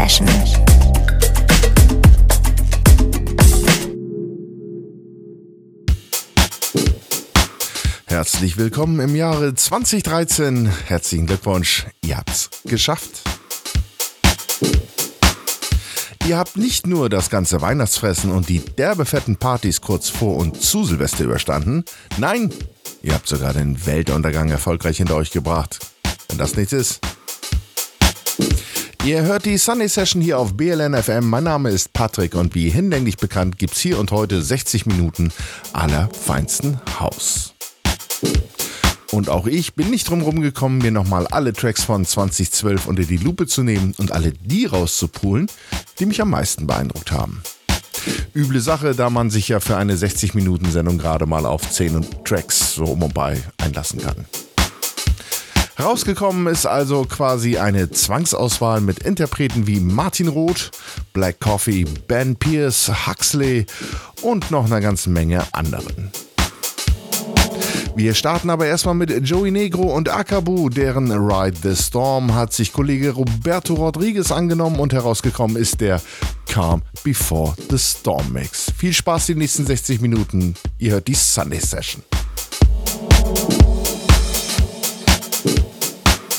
Session. Herzlich willkommen im Jahre 2013. Herzlichen Glückwunsch, ihr habt's geschafft. Ihr habt nicht nur das ganze Weihnachtsfressen und die derbefetten Partys kurz vor und zu Silvester überstanden, nein, ihr habt sogar den Weltuntergang erfolgreich hinter euch gebracht. Wenn das nichts ist. Ihr hört die Sunday Session hier auf BLN FM. Mein Name ist Patrick und wie hinlänglich bekannt gibt's hier und heute 60 Minuten allerfeinsten Haus. Und auch ich bin nicht drum rumgekommen, mir nochmal alle Tracks von 2012 unter die Lupe zu nehmen und alle die rauszupulen, die mich am meisten beeindruckt haben. Üble Sache, da man sich ja für eine 60-Minuten-Sendung gerade mal auf 10 Tracks so um und bei einlassen kann. Rausgekommen ist also quasi eine Zwangsauswahl mit Interpreten wie Martin Roth, Black Coffee, Ben Pierce, Huxley und noch einer ganzen Menge anderen. Wir starten aber erstmal mit Joey Negro und Akabu, deren Ride the Storm hat sich Kollege Roberto Rodriguez angenommen und herausgekommen ist der Calm Before the Storm Mix. Viel Spaß die nächsten 60 Minuten. Ihr hört die Sunday Session.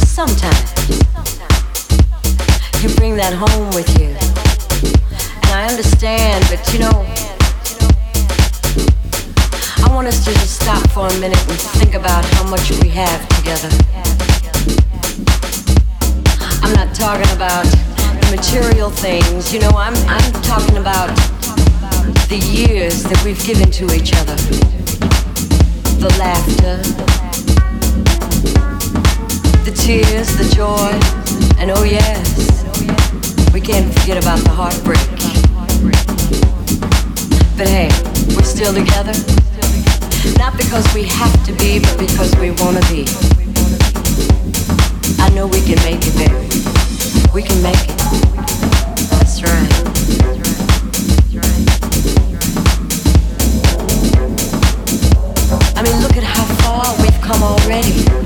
just sometimes, you bring that home with you. And I understand, but you know, I want us to just stop for a minute and think about how much we have together. I'm not talking about the material things, you know, I'm, I'm talking about the years that we've given to each other. The laughter, tears, the joy, and oh yes, we can't forget about the heartbreak. But hey, we're still together. Not because we have to be, but because we wanna be. I know we can make it, baby. We can make it. That's right. I mean, look at how far we've come already.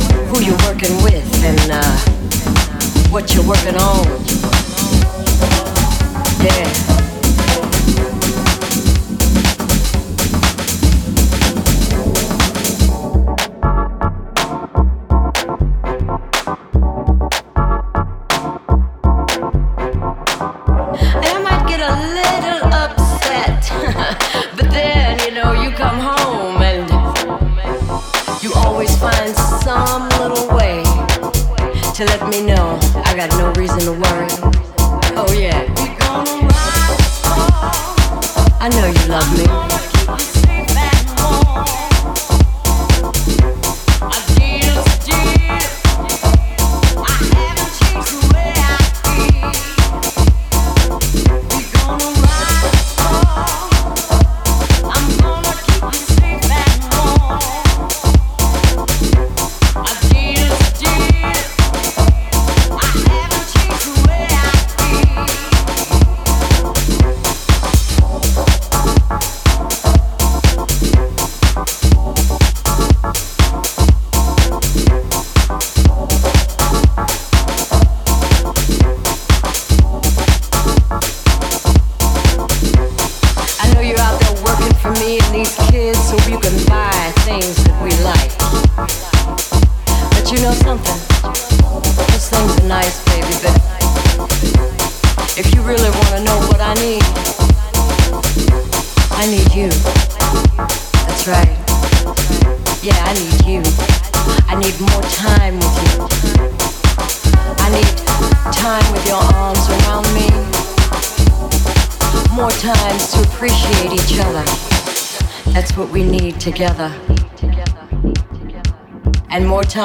who you're working with and uh, what you're working on. Yeah.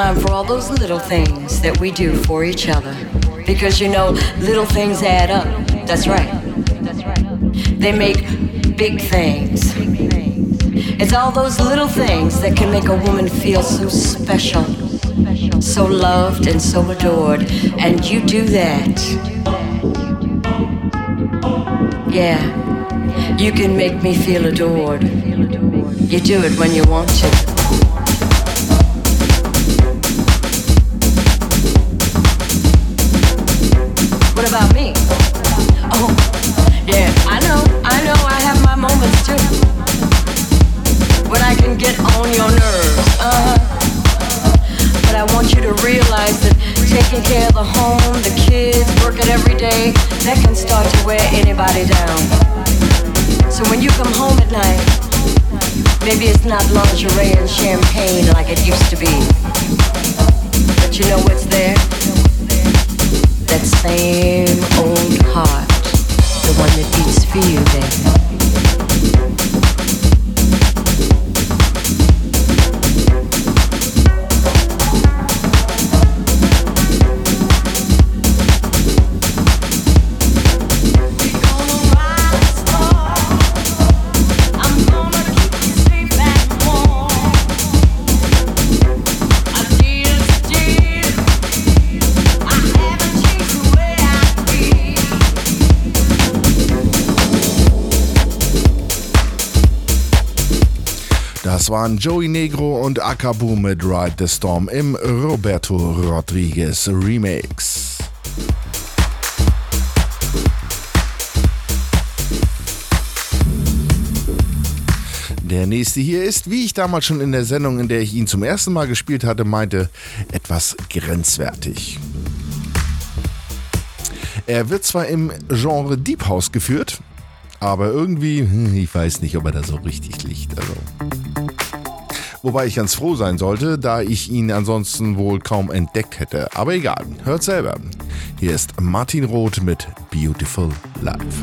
Time for all those little things that we do for each other. Because you know, little things add up. That's right. They make big things. It's all those little things that can make a woman feel so special, so loved, and so adored. And you do that. Yeah, you can make me feel adored. You do it when you want to. Maybe it's not lingerie and champagne like it used to be. But you know what's there? that same old heart, the one that beats for you, baby. Das waren Joey Negro und Akabu mit Ride the Storm im Roberto Rodriguez Remix. Der nächste hier ist, wie ich damals schon in der Sendung, in der ich ihn zum ersten Mal gespielt hatte, meinte, etwas grenzwertig. Er wird zwar im Genre Deep House geführt, aber irgendwie, hm, ich weiß nicht, ob er da so richtig liegt. Also. Wobei ich ganz froh sein sollte, da ich ihn ansonsten wohl kaum entdeckt hätte. Aber egal, hört selber. Hier ist Martin Roth mit Beautiful Life.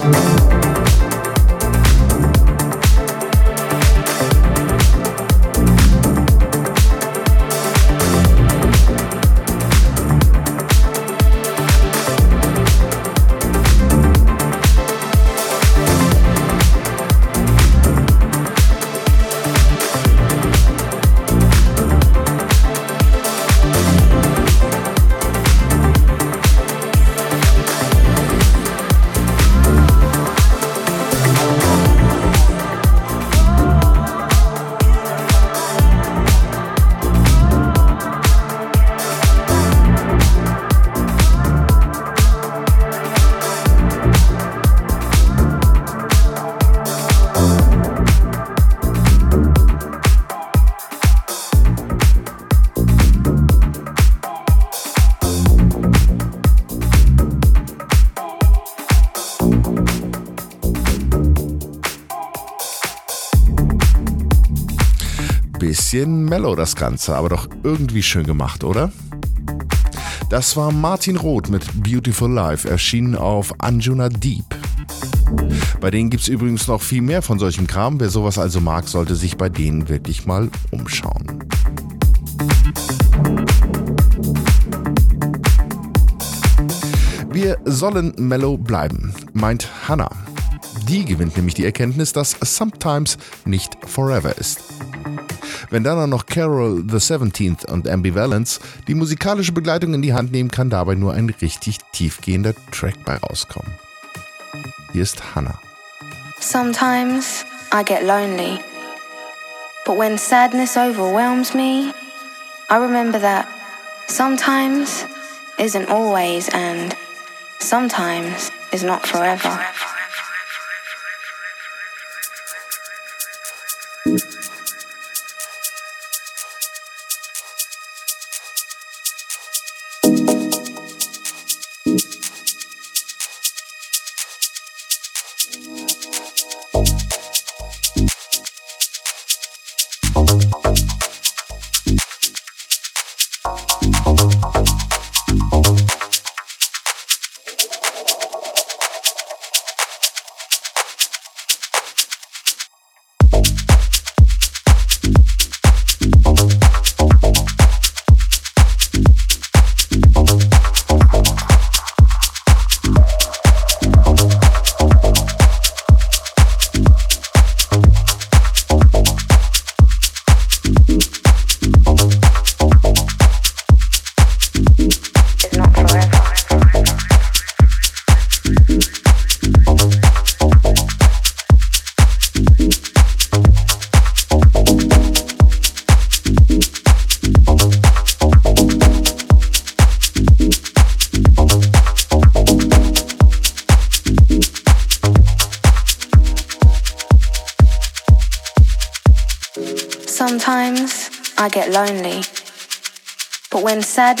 Thank mellow das Ganze, aber doch irgendwie schön gemacht, oder? Das war Martin Roth mit Beautiful Life, erschienen auf Anjuna Deep. Bei denen gibt es übrigens noch viel mehr von solchem Kram. Wer sowas also mag, sollte sich bei denen wirklich mal umschauen. Wir sollen mellow bleiben, meint Hannah. Die gewinnt nämlich die Erkenntnis, dass Sometimes nicht forever ist. Wenn dann noch Carol the 17th und Ambivalence die musikalische Begleitung in die Hand nehmen, kann dabei nur ein richtig tiefgehender Track bei rauskommen. Hier ist Hannah. Sometimes I get lonely. But when sadness overwhelms me, I remember that sometimes isn't always and sometimes is not forever.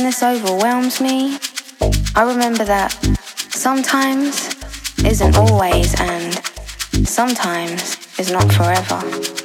Sadness overwhelms me, I remember that sometimes isn't always and sometimes is not forever.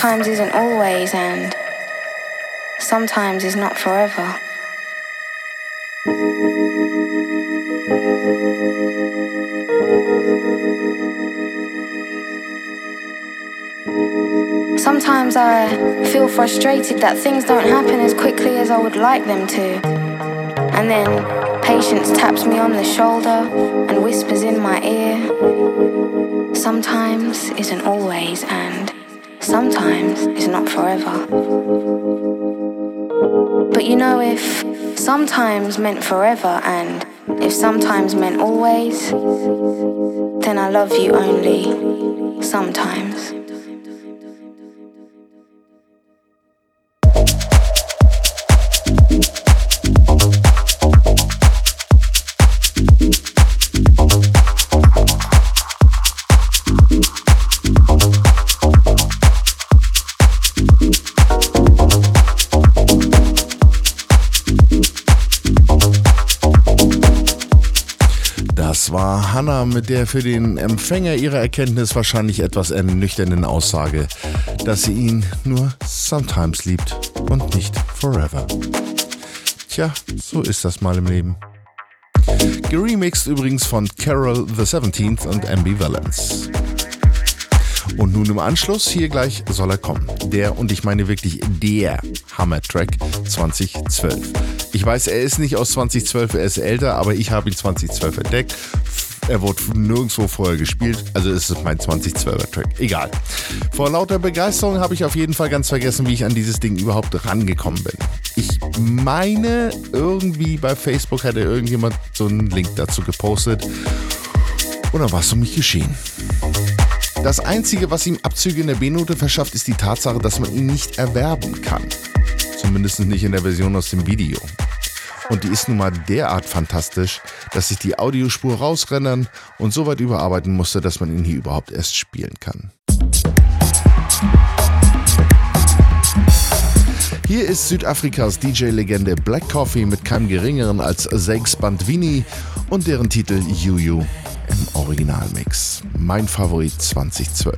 Sometimes isn't always and sometimes is not forever. Sometimes I feel frustrated that things don't happen as quickly as I would like them to. And then patience taps me on the shoulder and whispers in my ear. Sometimes isn't always, and sometimes is not forever. But you know, if sometimes meant forever and if sometimes meant always, then I love you only sometimes. Mit der für den Empfänger ihrer Erkenntnis wahrscheinlich etwas ernüchternden Aussage, dass sie ihn nur sometimes liebt und nicht forever. Tja, so ist das mal im Leben. Geremixed übrigens von Carol the 17th und Ambivalence. Und nun im Anschluss, hier gleich soll er kommen. Der, und ich meine wirklich der Hammer-Track 2012. Ich weiß, er ist nicht aus 2012, er ist älter, aber ich habe ihn 2012 entdeckt. Er wurde nirgendwo vorher gespielt, also ist es mein 2012er Track. Egal. Vor lauter Begeisterung habe ich auf jeden Fall ganz vergessen, wie ich an dieses Ding überhaupt rangekommen bin. Ich meine, irgendwie bei Facebook hätte irgendjemand so einen Link dazu gepostet. Und dann war es um mich geschehen. Das Einzige, was ihm Abzüge in der B-Note verschafft, ist die Tatsache, dass man ihn nicht erwerben kann. Zumindest nicht in der Version aus dem Video. Und die ist nun mal derart fantastisch, dass ich die Audiospur rausrennen und so weit überarbeiten musste, dass man ihn hier überhaupt erst spielen kann. Hier ist Südafrikas DJ-Legende Black Coffee mit keinem geringeren als Seix Bandvini und deren Titel Juju im Originalmix. Mein Favorit 2012.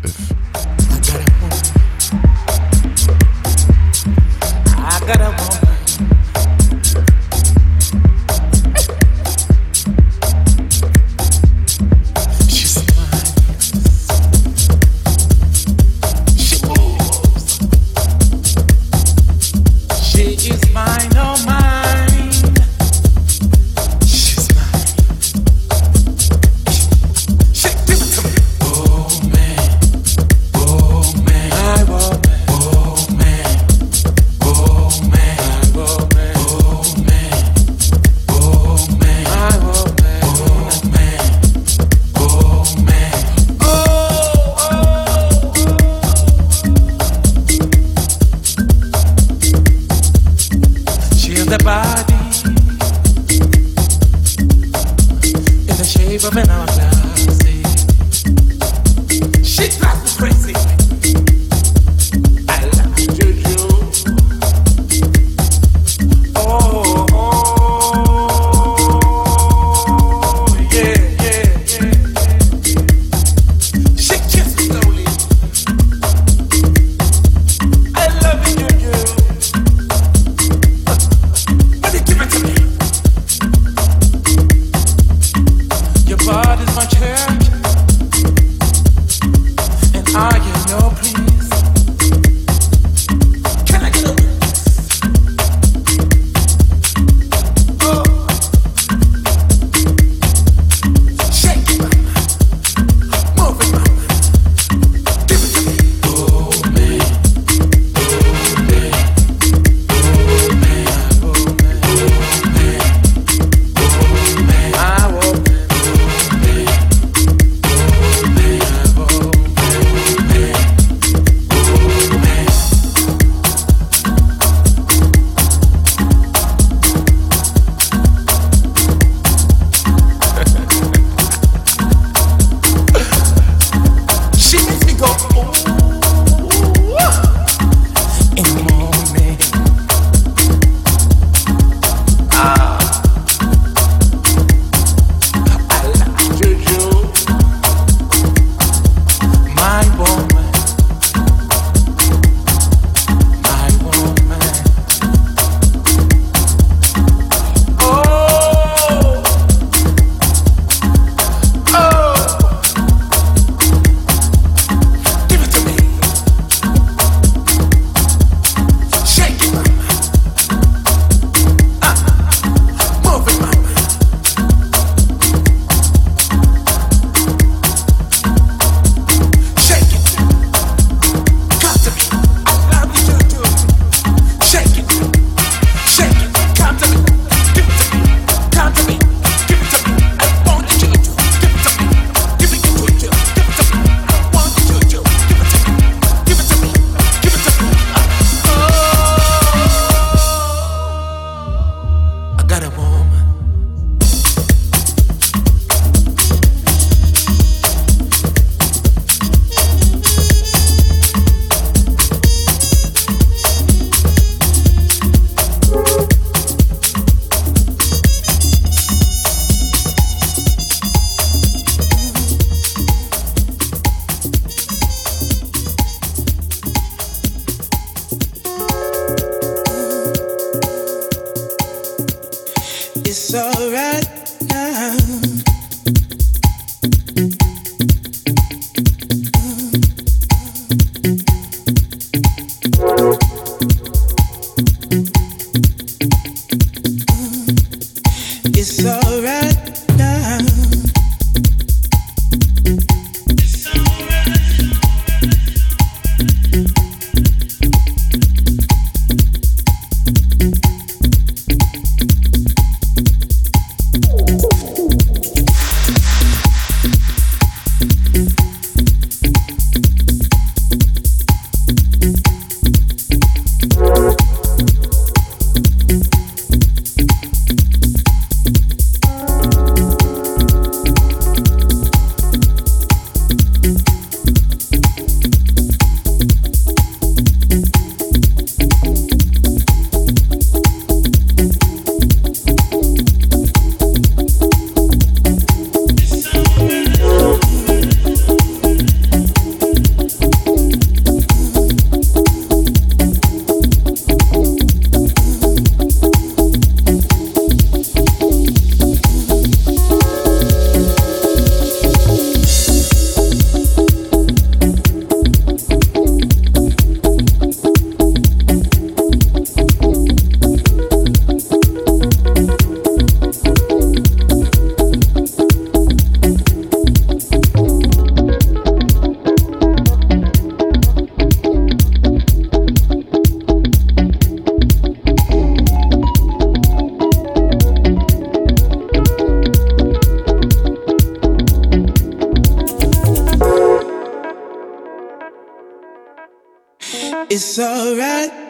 Alright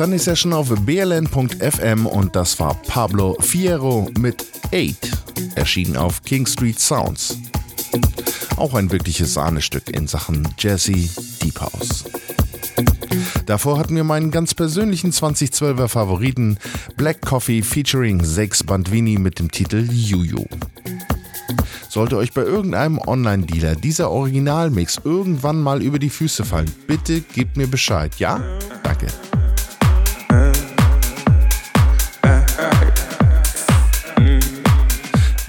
Sunday Session auf bln.fm und das war Pablo Fierro mit 8, erschienen auf King Street Sounds. Auch ein wirkliches Sahnestück in Sachen Jazzy Deep House. Davor hatten wir meinen ganz persönlichen 2012er Favoriten Black Coffee featuring Sex Bandvini mit dem Titel Juju. Sollte euch bei irgendeinem Online-Dealer dieser Originalmix irgendwann mal über die Füße fallen, bitte gebt mir Bescheid, ja? Danke.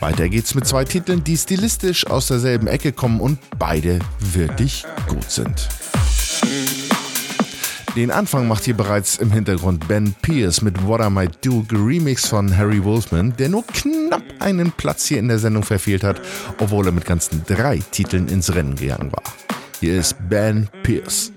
Weiter geht's mit zwei Titeln, die stilistisch aus derselben Ecke kommen und beide wirklich gut sind. Den Anfang macht hier bereits im Hintergrund Ben Pierce mit What I Might Do, Remix von Harry Wolfman, der nur knapp einen Platz hier in der Sendung verfehlt hat, obwohl er mit ganzen drei Titeln ins Rennen gegangen war. Hier ist Ben Pierce.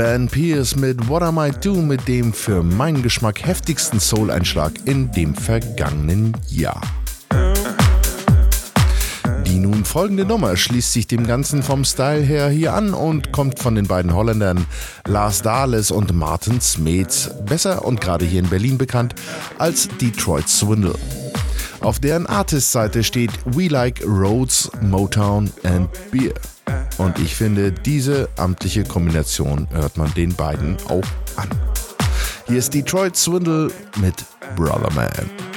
Ben Pierce mit What Am I Do mit dem für meinen Geschmack heftigsten Soul-Einschlag in dem vergangenen Jahr. Die nun folgende Nummer schließt sich dem Ganzen vom Style her hier an und kommt von den beiden Holländern Lars Dahles und Martin Smeets, besser und gerade hier in Berlin bekannt als Detroit Swindle. Auf deren Artist-Seite steht We Like Roads, Motown and Beer. Und ich finde, diese amtliche Kombination hört man den beiden auch an. Hier ist Detroit Swindle mit Brother Man.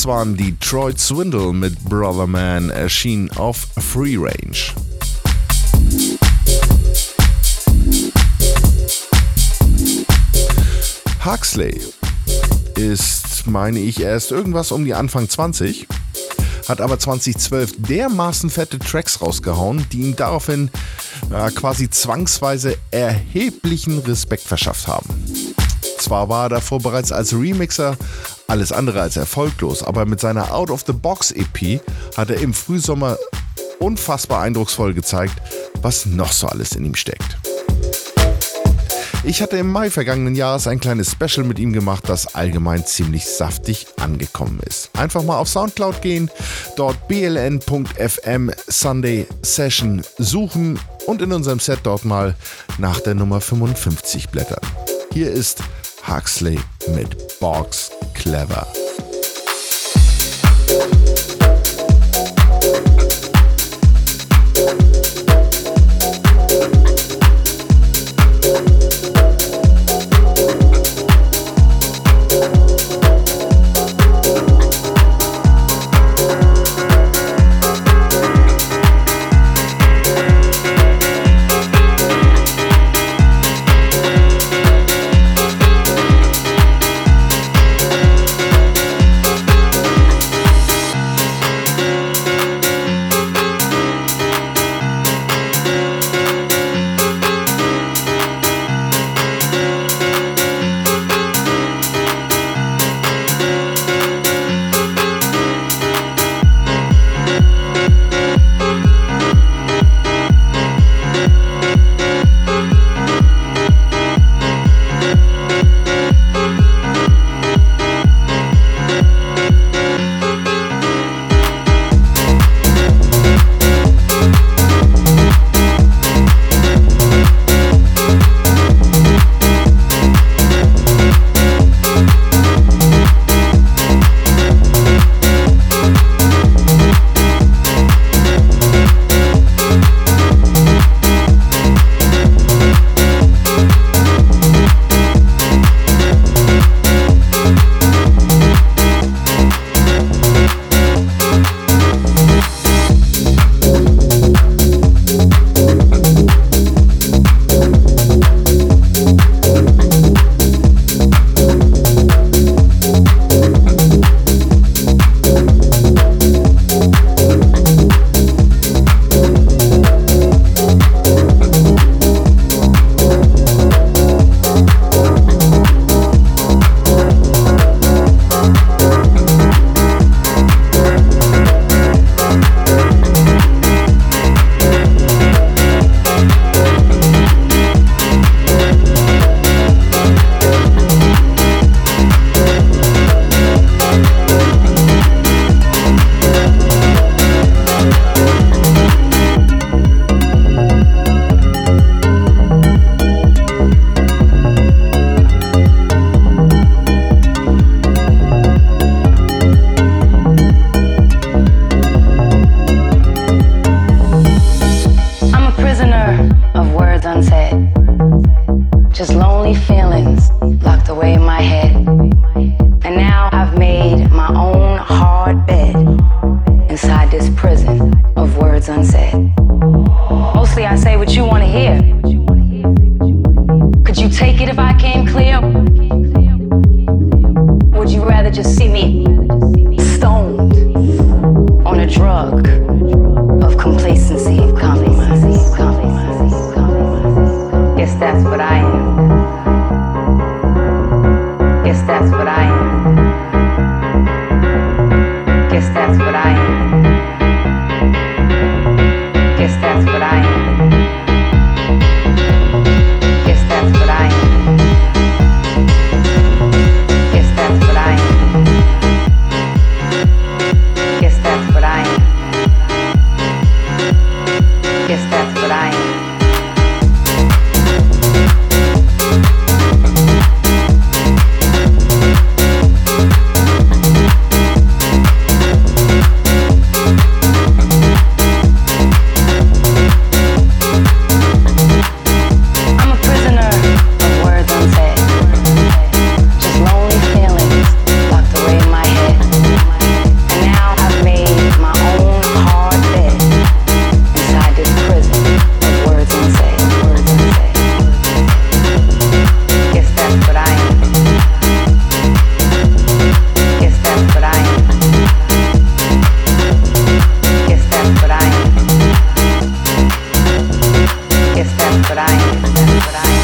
Das waren Detroit Swindle mit Brother Man, erschien auf Free Range. Huxley ist, meine ich, erst irgendwas um die Anfang 20, hat aber 2012 dermaßen fette Tracks rausgehauen, die ihm daraufhin äh, quasi zwangsweise erheblichen Respekt verschafft haben. Zwar war er davor bereits als Remixer alles andere als erfolglos, aber mit seiner Out of the Box EP hat er im Frühsommer unfassbar eindrucksvoll gezeigt, was noch so alles in ihm steckt. Ich hatte im Mai vergangenen Jahres ein kleines Special mit ihm gemacht, das allgemein ziemlich saftig angekommen ist. Einfach mal auf Soundcloud gehen, dort bln.fm Sunday Session suchen und in unserem Set dort mal nach der Nummer 55 blättern. Hier ist Huxley mit Box Clever. but I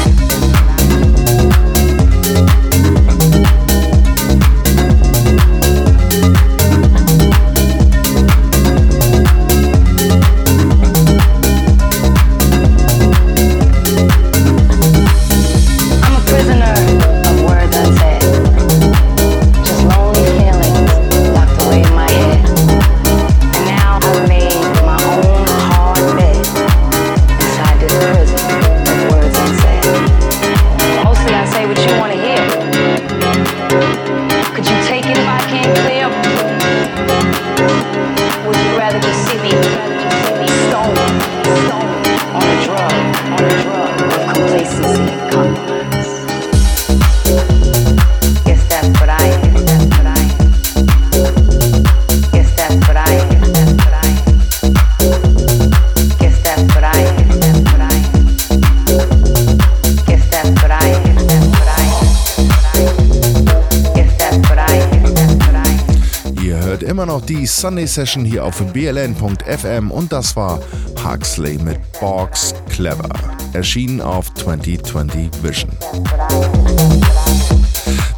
Sunday Session hier auf bln.fm und das war Huxley mit Box Clever. Erschienen auf 2020 Vision.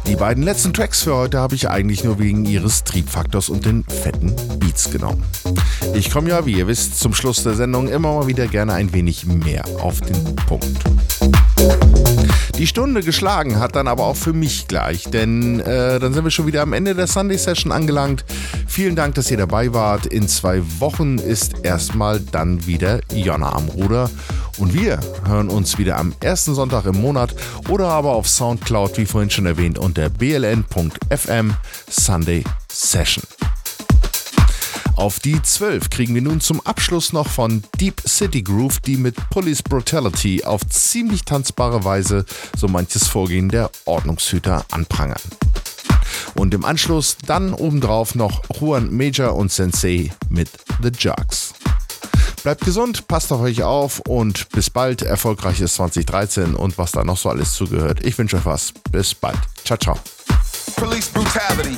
Die beiden letzten Tracks für heute habe ich eigentlich nur wegen ihres Triebfaktors und den fetten Beats genommen. Ich komme ja, wie ihr wisst, zum Schluss der Sendung immer mal wieder gerne ein wenig mehr auf den Punkt. Die Stunde geschlagen hat dann aber auch für mich gleich, denn äh, dann sind wir schon wieder am Ende der Sunday Session angelangt. Vielen Dank, dass ihr dabei wart. In zwei Wochen ist erstmal dann wieder Jonna am Ruder und wir hören uns wieder am ersten Sonntag im Monat oder aber auf Soundcloud, wie vorhin schon erwähnt, unter bln.fm Sunday Session. Auf die 12 kriegen wir nun zum Abschluss noch von Deep City Groove, die mit Police Brutality auf ziemlich tanzbare Weise so manches Vorgehen der Ordnungshüter anprangern. Und im Anschluss dann obendrauf noch Juan Major und Sensei mit The Jugs. Bleibt gesund, passt auf euch auf und bis bald, erfolgreiches 2013 und was da noch so alles zugehört. Ich wünsche euch was. Bis bald. Ciao, ciao. Police brutality.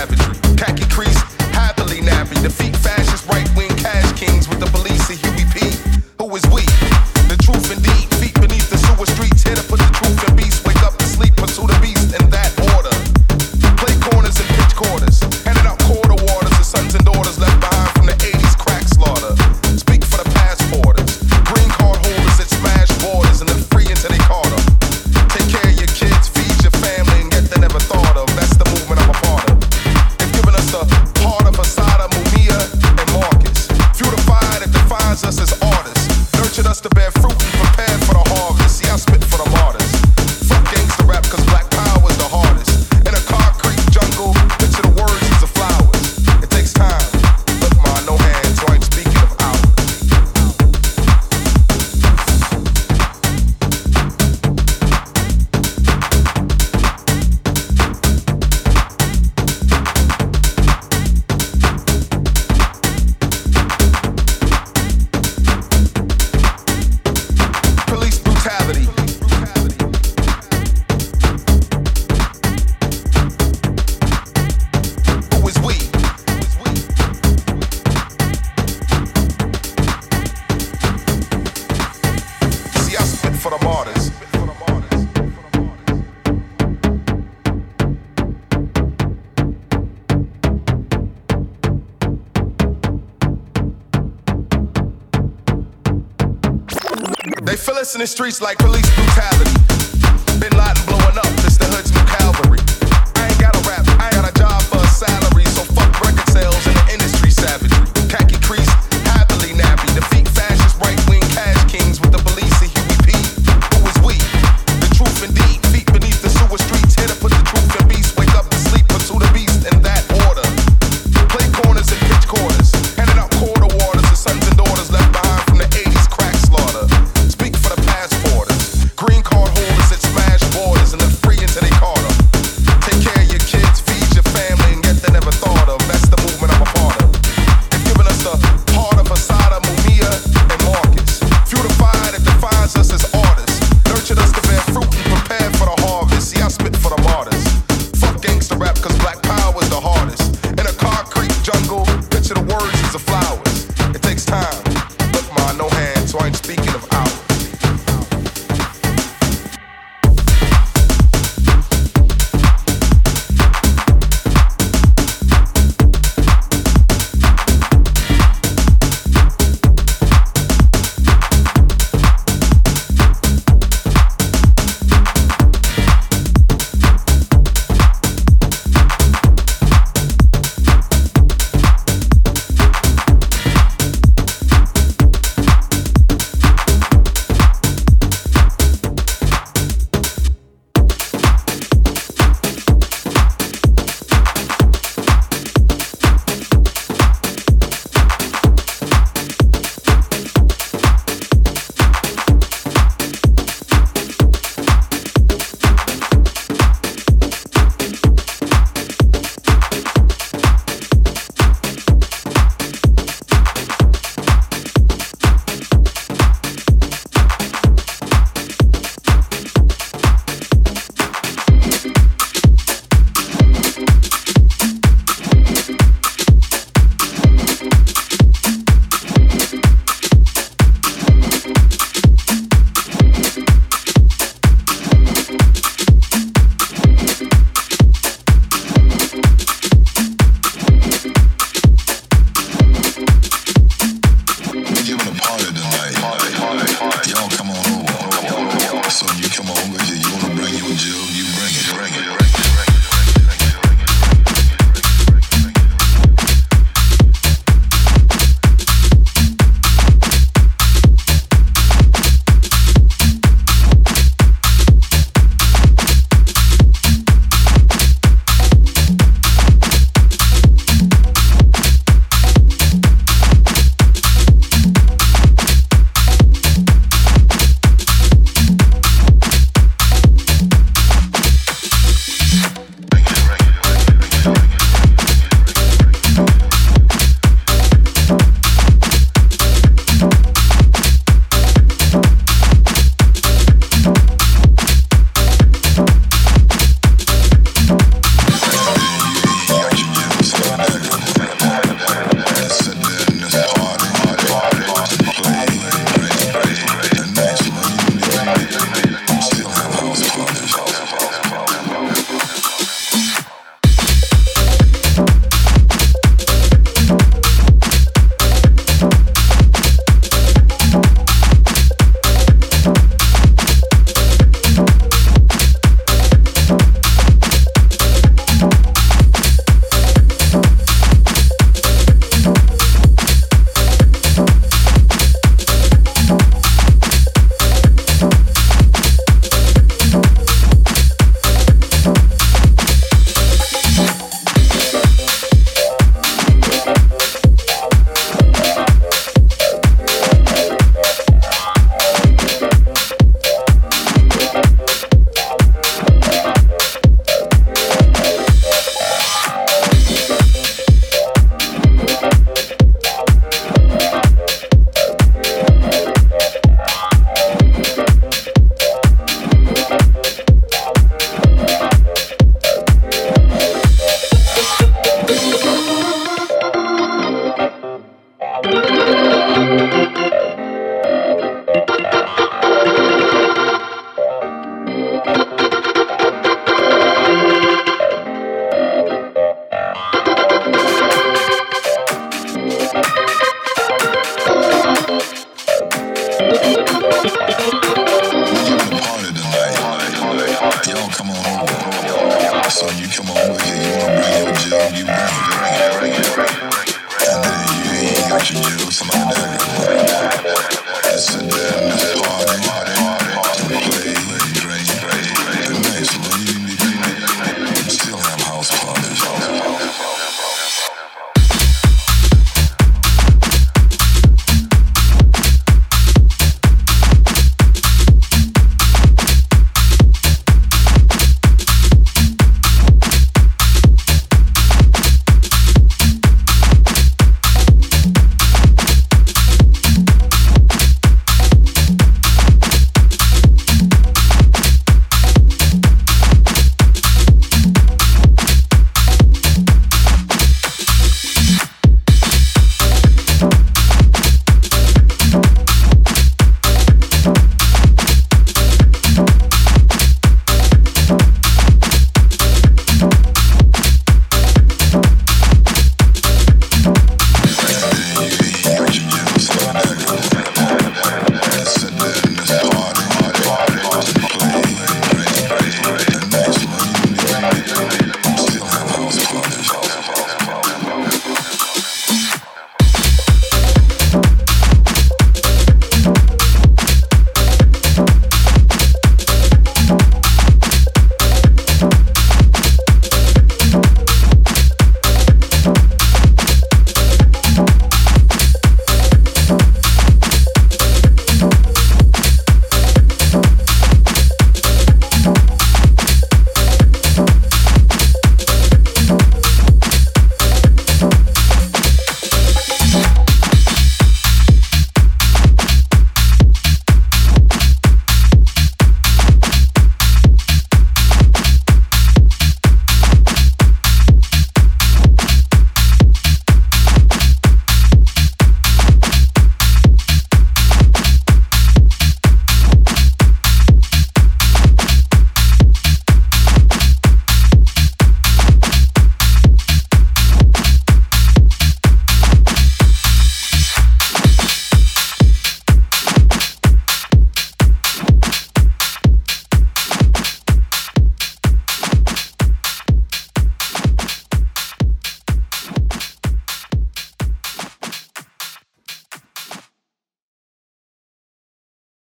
savagery. Streets like